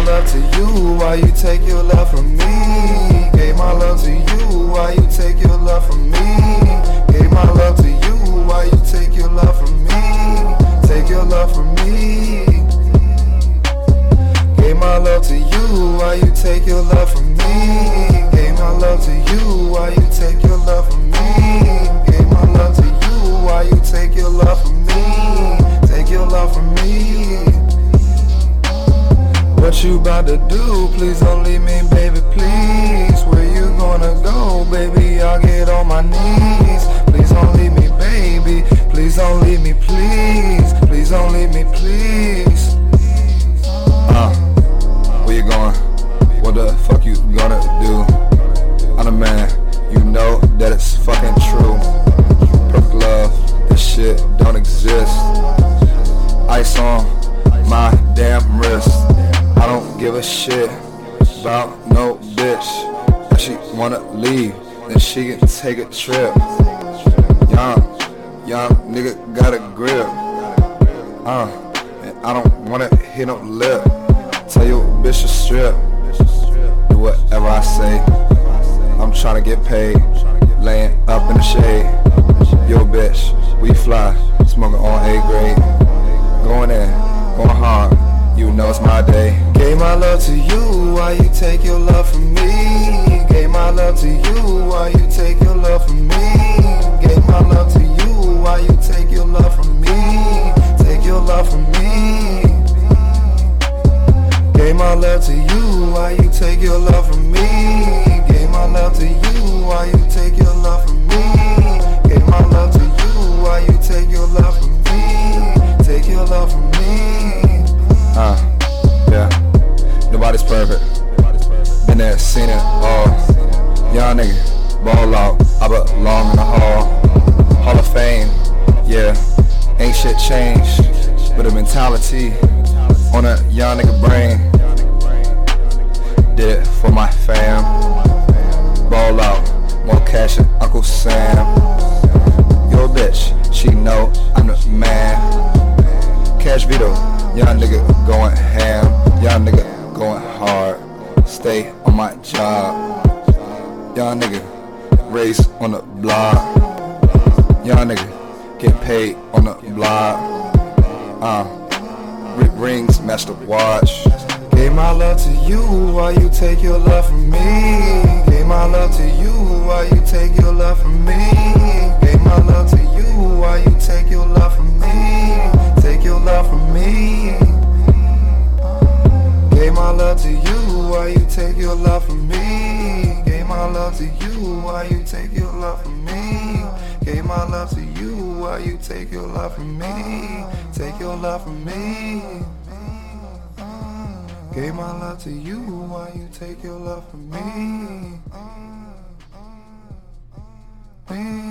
love to you while you take your love from me. Gave my love to you while you take your love from me. Gave my love to you while you take your love from me. Take your love from me. Gave my love to you while you take your love from me. Do? Please don't leave me, baby, please. Where you gonna go, baby? I'll get on my knees. Please don't leave me, baby. Please don't leave me, please. Please don't leave me, please. Uh, where you going? What the fuck you gonna do? I'm the man, you know that it's fucking true. Perfect love, this shit don't exist. Ice on shit about no bitch. If she wanna leave, then she can take a trip. Young, young nigga got a grip. Uh, and I don't wanna hit no lip. Tell your bitch to strip. Do whatever I say. I'm tryna get paid. Laying up in the shade. Love to you while you take your love from me. Gave my love to you while you take your love from me. Gave my love to you while you take your love from me. Take your love from me. Gave my love to you while you take your love from me. Gave my love to you while you take your nigga, ball out. I belong in the hall. Hall of Fame, yeah. Ain't shit changed, but a mentality on a young nigga brain. Did it for my fam. Ball out, more cash than Uncle Sam. Yo, bitch, she know I'm the man. Cash Vito, young nigga going ham, young nigga going hard. Stay on my job, young nigga race on the block, Y'all nigga get paid on the block. Uh, Rick rings match the watch. Gave my love to you while you take your love from me. Gave my love to you while you take your love from me. Love to you while you take your love from me. Gave my love to you while you take your love from me. Take your love from me. Gave my love to you while you take your love from me. me.